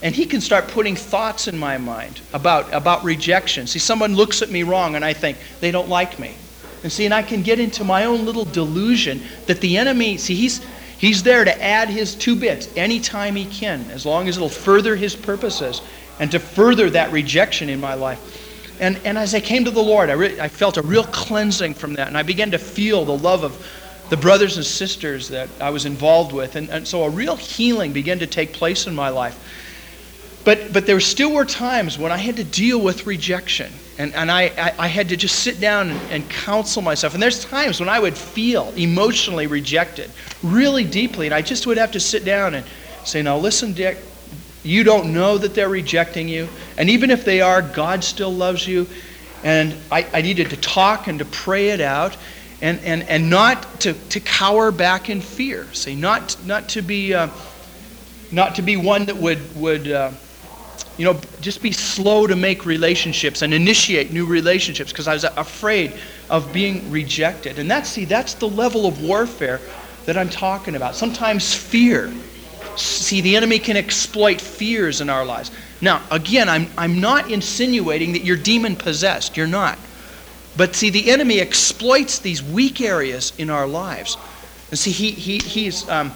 and he can start putting thoughts in my mind about, about rejection. See, someone looks at me wrong, and I think they don't like me. And see, and I can get into my own little delusion that the enemy, see, he's, he's there to add his two bits anytime he can, as long as it'll further his purposes and to further that rejection in my life. And, and as I came to the Lord, I, re- I felt a real cleansing from that. And I began to feel the love of the brothers and sisters that I was involved with. And, and so a real healing began to take place in my life. But, but there still were times when I had to deal with rejection. And, and I, I, I had to just sit down and, and counsel myself. And there's times when I would feel emotionally rejected really deeply. And I just would have to sit down and say, Now, listen, Dick, you don't know that they're rejecting you. And even if they are, God still loves you. And I, I needed to talk and to pray it out and, and, and not to, to cower back in fear. See, not, not, to be, uh, not to be one that would, would uh, you know, just be slow to make relationships and initiate new relationships because I was afraid of being rejected. And that's, see, that's the level of warfare that I'm talking about. Sometimes fear See, the enemy can exploit fears in our lives. Now, again, I'm, I'm not insinuating that you're demon possessed. You're not. But see, the enemy exploits these weak areas in our lives. And see, he, he, he's, um,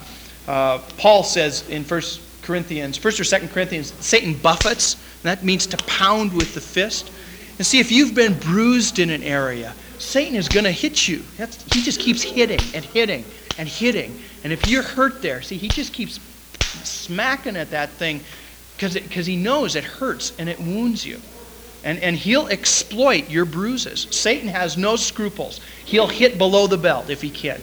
uh, Paul says in 1 Corinthians, 1st or 2nd Corinthians, Satan buffets. that means to pound with the fist. And see, if you've been bruised in an area, Satan is going to hit you. That's, he just keeps hitting and hitting and hitting. And if you're hurt there, see, he just keeps smacking at that thing because he knows it hurts and it wounds you. And, and he'll exploit your bruises. Satan has no scruples. He'll hit below the belt if he can.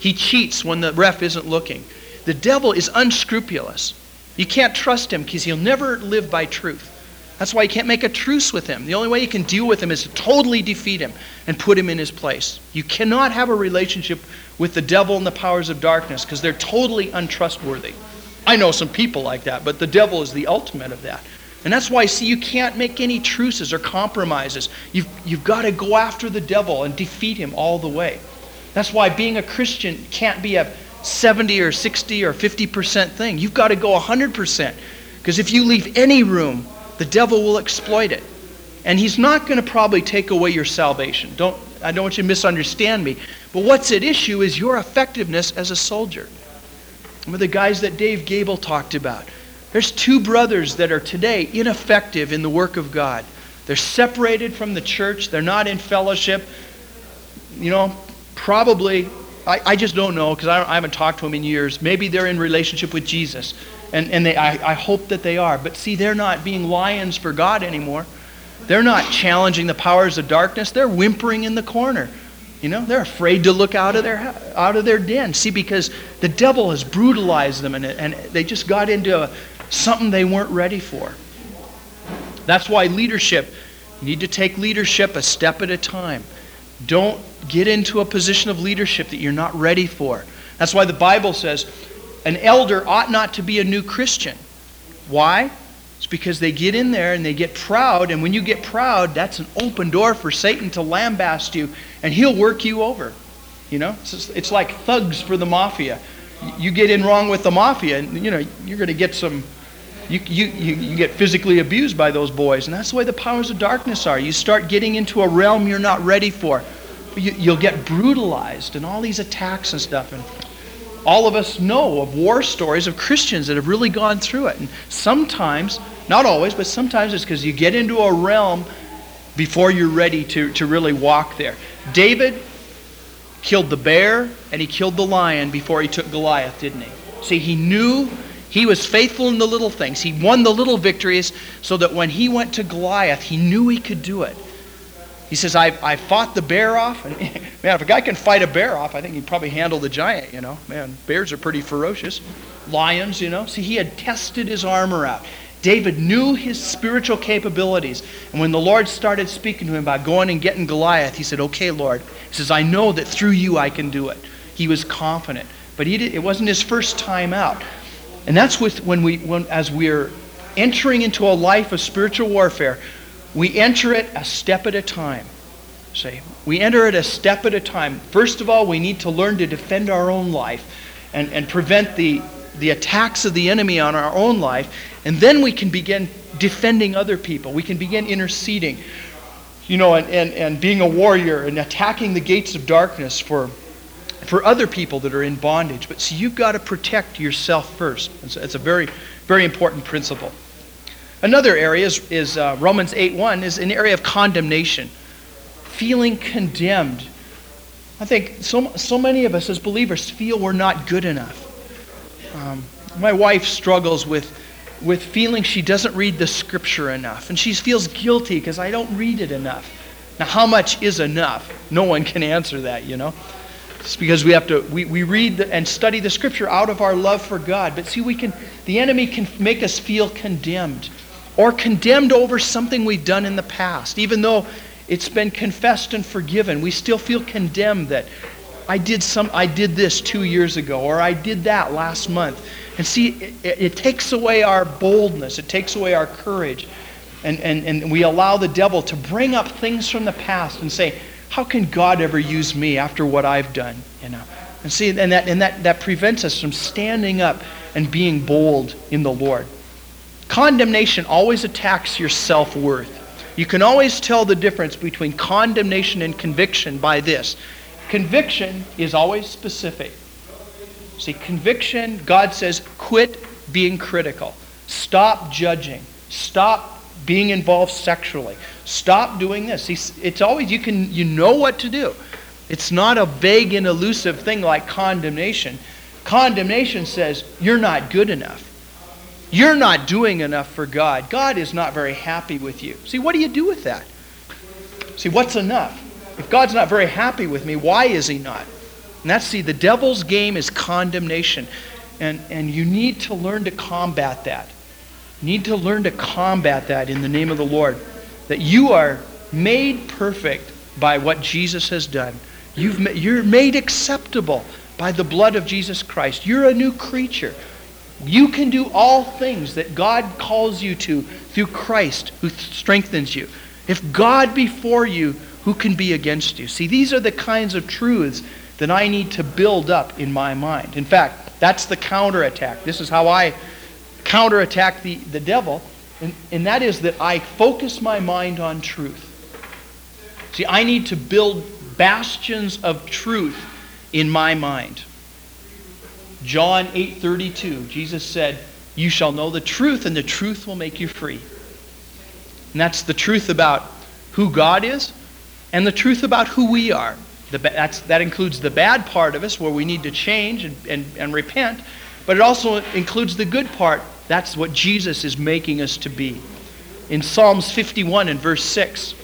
He cheats when the ref isn't looking. The devil is unscrupulous. You can't trust him because he'll never live by truth. That's why you can't make a truce with him. The only way you can deal with him is to totally defeat him and put him in his place. You cannot have a relationship with the devil and the powers of darkness because they're totally untrustworthy. I know some people like that, but the devil is the ultimate of that. And that's why, see, you can't make any truces or compromises. You've, you've got to go after the devil and defeat him all the way. That's why being a Christian can't be a 70 or 60 or 50% thing. You've got to go 100%. Because if you leave any room, the devil will exploit it. And he's not going to probably take away your salvation. Don't, I don't want you to misunderstand me. But what's at issue is your effectiveness as a soldier. Of the guys that Dave Gable talked about. There's two brothers that are today ineffective in the work of God. They're separated from the church, they're not in fellowship. You know, probably, I, I just don't know because I, I, haven't talked to them in years. Maybe they're in relationship with Jesus. And, and they, I, I hope that they are. But see, they're not being lions for God anymore. They're not challenging the powers of darkness. They're whimpering in the corner. You know, they're afraid to look out of their out of their den. See, because the devil has brutalized them, and, and they just got into a, something they weren't ready for. That's why leadership. You need to take leadership a step at a time. Don't get into a position of leadership that you're not ready for. That's why the Bible says an elder ought not to be a new Christian. Why? It's because they get in there and they get proud, and when you get proud, that's an open door for Satan to lambast you, and he'll work you over. You know, it's, it's like thugs for the mafia. You get in wrong with the mafia, and you know you're going to get some. You, you, you, get physically abused by those boys, and that's the way the powers of darkness are. You start getting into a realm you're not ready for. You, you'll get brutalized, and all these attacks and stuff. And all of us know of war stories of Christians that have really gone through it. And sometimes, not always, but sometimes it's because you get into a realm before you're ready to, to really walk there. David killed the bear and he killed the lion before he took Goliath, didn't he? See, he knew he was faithful in the little things. He won the little victories so that when he went to Goliath, he knew he could do it. He says, I, I fought the bear off. And man, if a guy can fight a bear off, I think he'd probably handle the giant, you know. Man, bears are pretty ferocious. Lions, you know. See, he had tested his armor out. David knew his spiritual capabilities. And when the Lord started speaking to him about going and getting Goliath, he said, Okay, Lord. He says, I know that through you I can do it. He was confident. But he did, it wasn't his first time out. And that's with when we when as we're entering into a life of spiritual warfare, we enter it a step at a time. Say, we enter it a step at a time. First of all, we need to learn to defend our own life and, and prevent the, the attacks of the enemy on our own life. And then we can begin defending other people. We can begin interceding, you know, and, and, and being a warrior and attacking the gates of darkness for, for other people that are in bondage. But see, you've got to protect yourself first. It's, it's a very, very important principle. Another area is, is uh, Romans 8.1 is an area of condemnation, feeling condemned. I think so, so many of us as believers feel we're not good enough. Um, my wife struggles with, with feeling she doesn't read the scripture enough, and she feels guilty because I don't read it enough. Now, how much is enough? No one can answer that, you know. It's because we have to we, we read and study the scripture out of our love for God. But see, we can the enemy can make us feel condemned or condemned over something we've done in the past. Even though it's been confessed and forgiven, we still feel condemned that I did some I did this 2 years ago or I did that last month. And see it, it takes away our boldness, it takes away our courage. And, and, and we allow the devil to bring up things from the past and say, how can God ever use me after what I've done? You know. And see, and that and that, that prevents us from standing up and being bold in the Lord. Condemnation always attacks your self worth. You can always tell the difference between condemnation and conviction by this. Conviction is always specific. See, conviction, God says, quit being critical. Stop judging. Stop being involved sexually. Stop doing this. It's always, you can, you know what to do. It's not a vague and elusive thing like condemnation. Condemnation says, you're not good enough. You're not doing enough for God. God is not very happy with you. See, what do you do with that? See, what's enough? If God's not very happy with me, why is He not? And that's, see, the devil's game is condemnation. And, and you need to learn to combat that. You need to learn to combat that in the name of the Lord. That you are made perfect by what Jesus has done. You've, you're made acceptable by the blood of Jesus Christ. You're a new creature. You can do all things that God calls you to through Christ who strengthens you. If God be for you, who can be against you? See, these are the kinds of truths that I need to build up in my mind. In fact, that's the counterattack. This is how I counterattack the, the devil, and, and that is that I focus my mind on truth. See, I need to build bastions of truth in my mind. John 8:32, Jesus said, "You shall know the truth and the truth will make you free." And that's the truth about who God is and the truth about who we are. The, that includes the bad part of us where we need to change and, and, and repent, but it also includes the good part. That's what Jesus is making us to be. In Psalms 51 and verse 6,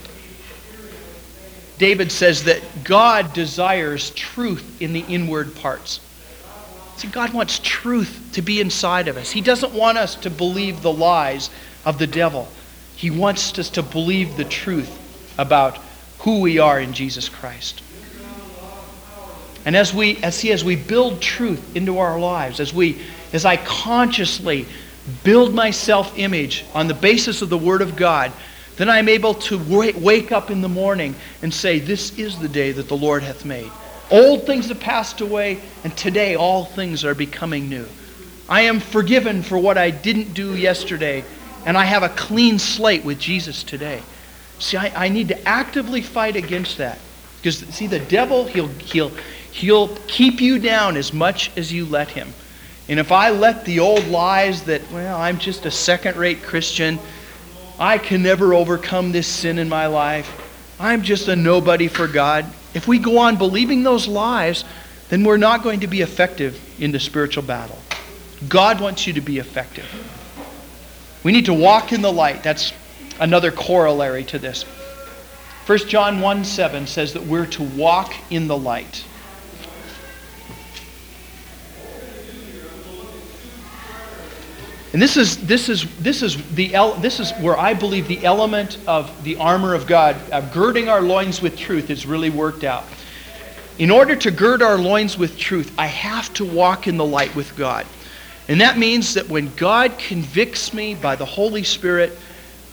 David says that God desires truth in the inward parts. See, God wants truth to be inside of us. He doesn't want us to believe the lies of the devil. He wants us to believe the truth about who we are in Jesus Christ. And as we as he as we build truth into our lives, as we as I consciously build my self-image on the basis of the word of God, then I'm able to wake up in the morning and say, This is the day that the Lord hath made. Old things have passed away, and today all things are becoming new. I am forgiven for what I didn't do yesterday, and I have a clean slate with Jesus today. See, I, I need to actively fight against that. Because, see, the devil, he'll, he'll, he'll keep you down as much as you let him. And if I let the old lies that, well, I'm just a second rate Christian, I can never overcome this sin in my life, I'm just a nobody for God, if we go on believing those lies, then we're not going to be effective in the spiritual battle. God wants you to be effective. We need to walk in the light. That's another corollary to this. 1 John 1 7 says that we're to walk in the light. And this is, this is, this is, the, this is where I believe the element of the armor of God, of girding our loins with truth, is really worked out. In order to gird our loins with truth, I have to walk in the light with God. And that means that when God convicts me by the Holy Spirit,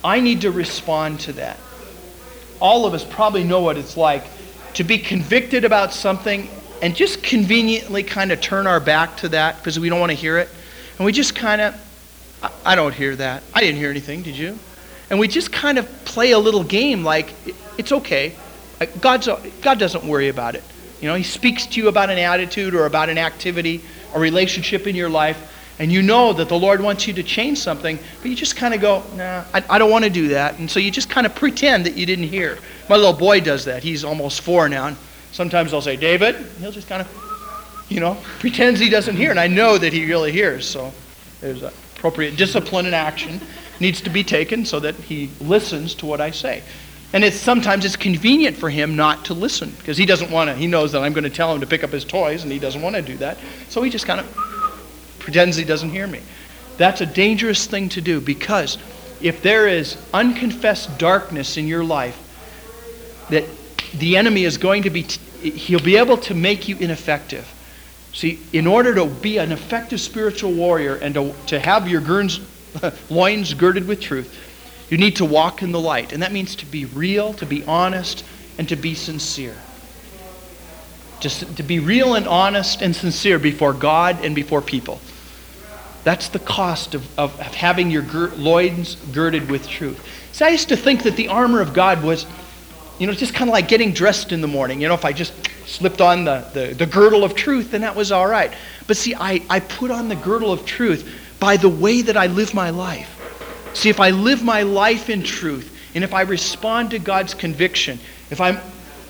I need to respond to that. All of us probably know what it's like to be convicted about something and just conveniently kind of turn our back to that because we don't want to hear it. And we just kind of I don't hear that. I didn't hear anything, did you? And we just kind of play a little game like it's okay. Uh, God's, uh, God doesn't worry about it. You know, He speaks to you about an attitude or about an activity, a relationship in your life, and you know that the Lord wants you to change something, but you just kind of go, nah, I, I don't want to do that. And so you just kind of pretend that you didn't hear. My little boy does that. He's almost four now. And sometimes I'll say, David, he'll just kind of, you know, pretends he doesn't hear. And I know that he really hears. So there's a appropriate discipline and action needs to be taken so that he listens to what I say. And it's sometimes it's convenient for him not to listen because he doesn't want to. He knows that I'm going to tell him to pick up his toys, and he doesn't want to do that. So he just kind of pretends he doesn't hear me. That's a dangerous thing to do because if there is unconfessed darkness in your life, that the enemy is going to be, he'll be able to make you ineffective. See, in order to be an effective spiritual warrior and to, to have your loins girded with truth, you need to walk in the light. And that means to be real, to be honest, and to be sincere. Just to be real and honest and sincere before God and before people. That's the cost of, of, of having your gir- loins girded with truth. See, I used to think that the armor of God was, you know, it's just kind of like getting dressed in the morning. You know, if I just slipped on the, the, the girdle of truth, then that was all right. But see, I, I put on the girdle of truth by the way that I live my life. See, if I live my life in truth, and if I respond to God's conviction, if I'm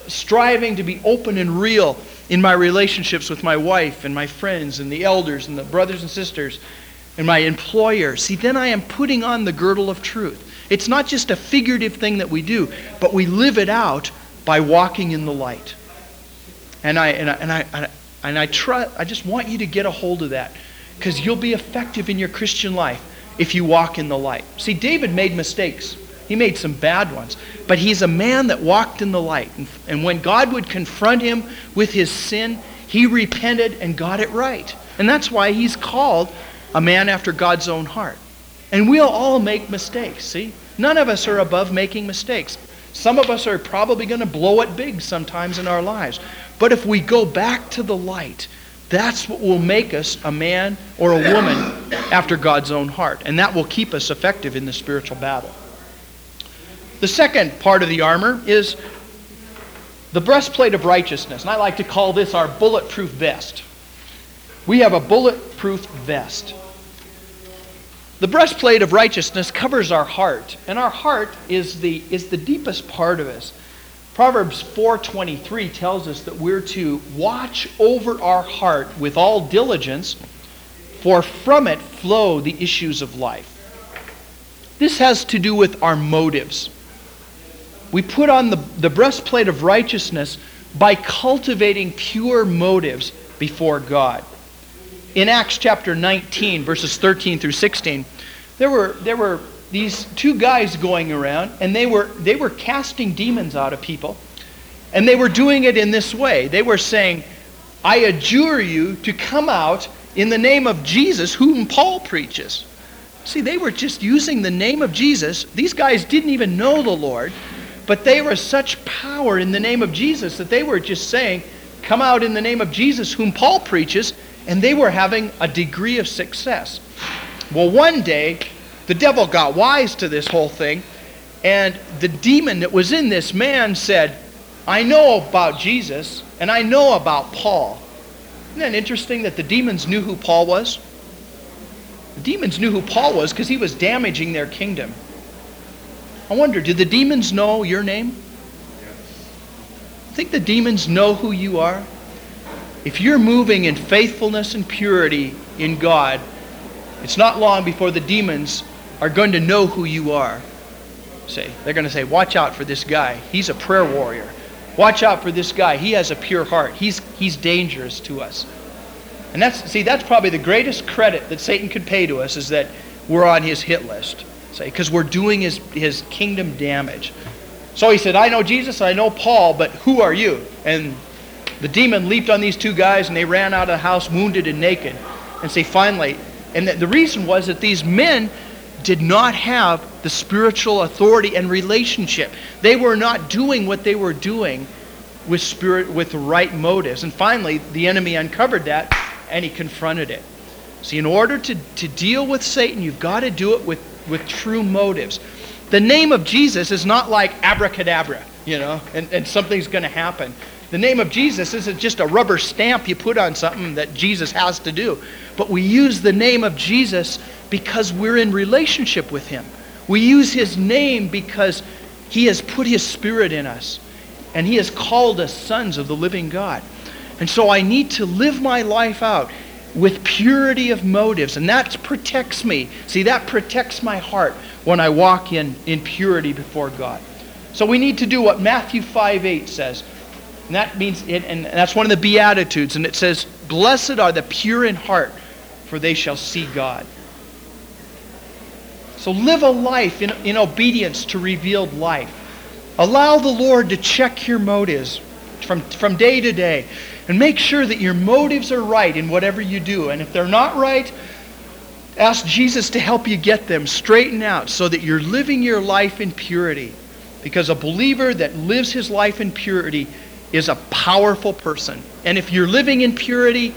striving to be open and real in my relationships with my wife and my friends and the elders and the brothers and sisters and my employer, see, then I am putting on the girdle of truth. It's not just a figurative thing that we do, but we live it out by walking in the light. And I, and I, and I, and I, try, I just want you to get a hold of that because you'll be effective in your Christian life if you walk in the light. See, David made mistakes. He made some bad ones. But he's a man that walked in the light. And, and when God would confront him with his sin, he repented and got it right. And that's why he's called a man after God's own heart. And we'll all make mistakes, see? None of us are above making mistakes. Some of us are probably going to blow it big sometimes in our lives. But if we go back to the light, that's what will make us a man or a woman after God's own heart. And that will keep us effective in the spiritual battle. The second part of the armor is the breastplate of righteousness. And I like to call this our bulletproof vest. We have a bulletproof vest. The breastplate of righteousness covers our heart, and our heart is the, is the deepest part of us. Proverbs 4:23 tells us that we're to watch over our heart with all diligence, for from it flow the issues of life. This has to do with our motives. We put on the, the breastplate of righteousness by cultivating pure motives before God. In Acts chapter 19, verses 13 through 16, there were, there were these two guys going around, and they were, they were casting demons out of people. And they were doing it in this way. They were saying, I adjure you to come out in the name of Jesus, whom Paul preaches. See, they were just using the name of Jesus. These guys didn't even know the Lord, but they were such power in the name of Jesus that they were just saying, Come out in the name of Jesus, whom Paul preaches, and they were having a degree of success. Well, one day, the devil got wise to this whole thing, and the demon that was in this man said, I know about Jesus, and I know about Paul. Isn't that interesting that the demons knew who Paul was? The demons knew who Paul was because he was damaging their kingdom. I wonder, did the demons know your name? Yes. Think the demons know who you are? If you're moving in faithfulness and purity in God, it's not long before the demons are going to know who you are. Say, they're going to say, "Watch out for this guy. He's a prayer warrior. Watch out for this guy. He has a pure heart. He's he's dangerous to us." And that's see, that's probably the greatest credit that Satan could pay to us is that we're on his hit list. Say, because we're doing his his kingdom damage. So he said, "I know Jesus, I know Paul, but who are you?" And the demon leaped on these two guys, and they ran out of the house wounded and naked. And say, finally, and the reason was that these men did not have the spiritual authority and relationship. They were not doing what they were doing with spirit with the right motives. And finally, the enemy uncovered that and he confronted it. See, in order to, to deal with Satan, you've got to do it with, with true motives. The name of Jesus is not like abracadabra, you know, and, and something's going to happen. The name of Jesus isn't just a rubber stamp you put on something that Jesus has to do. But we use the name of Jesus because we're in relationship with Him. We use His name because He has put His Spirit in us. And He has called us sons of the living God. And so I need to live my life out with purity of motives. And that protects me. See, that protects my heart when I walk in, in purity before God. So we need to do what Matthew 5 8 says. And that means, it, and that's one of the Beatitudes. And it says, Blessed are the pure in heart, for they shall see God. So live a life in, in obedience to revealed life. Allow the Lord to check your motives from, from day to day. And make sure that your motives are right in whatever you do. And if they're not right, ask Jesus to help you get them straightened out so that you're living your life in purity. Because a believer that lives his life in purity is a powerful person. And if you're living in purity,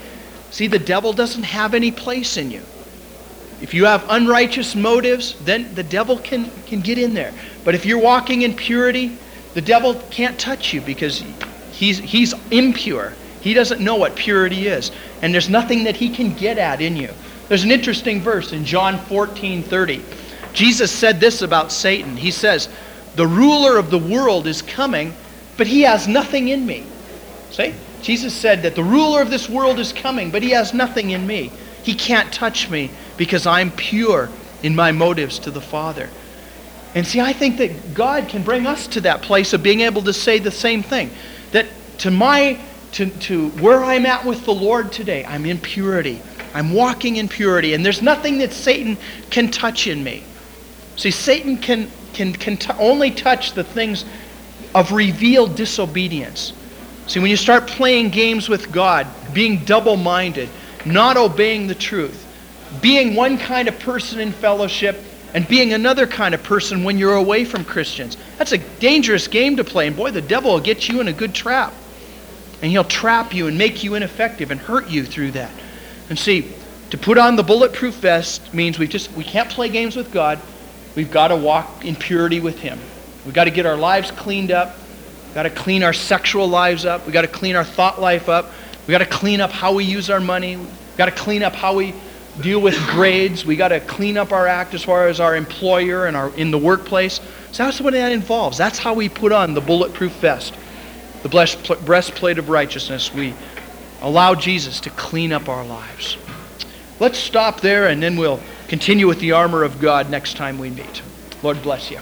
see, the devil doesn't have any place in you. If you have unrighteous motives, then the devil can, can get in there. But if you're walking in purity, the devil can't touch you because he's, he's impure. He doesn't know what purity is. And there's nothing that he can get at in you. There's an interesting verse in John 14 30. Jesus said this about Satan. He says, The ruler of the world is coming, but he has nothing in me. See? Jesus said that the ruler of this world is coming, but he has nothing in me. He can't touch me because I'm pure in my motives to the Father. And see, I think that God can bring us to that place of being able to say the same thing. That to my to, to where I'm at with the Lord today, I'm in purity. I'm walking in purity, and there's nothing that Satan can touch in me. See, Satan can can, can t- only touch the things of revealed disobedience. See, when you start playing games with God, being double minded, not obeying the truth, being one kind of person in fellowship and being another kind of person when you're away from Christians. That's a dangerous game to play, and boy, the devil will get you in a good trap. And he'll trap you and make you ineffective and hurt you through that. And see, to put on the bulletproof vest means we just we can't play games with God. We've got to walk in purity with him. We've got to get our lives cleaned up. We've got to clean our sexual lives up. We've got to clean our thought life up. We've got to clean up how we use our money. We've got to clean up how we deal with grades. We've got to clean up our act as far as our employer and our in the workplace. So that's what that involves. That's how we put on the bulletproof vest, the breastplate of righteousness. We allow Jesus to clean up our lives. Let's stop there and then we'll continue with the armor of God next time we meet. Lord bless you.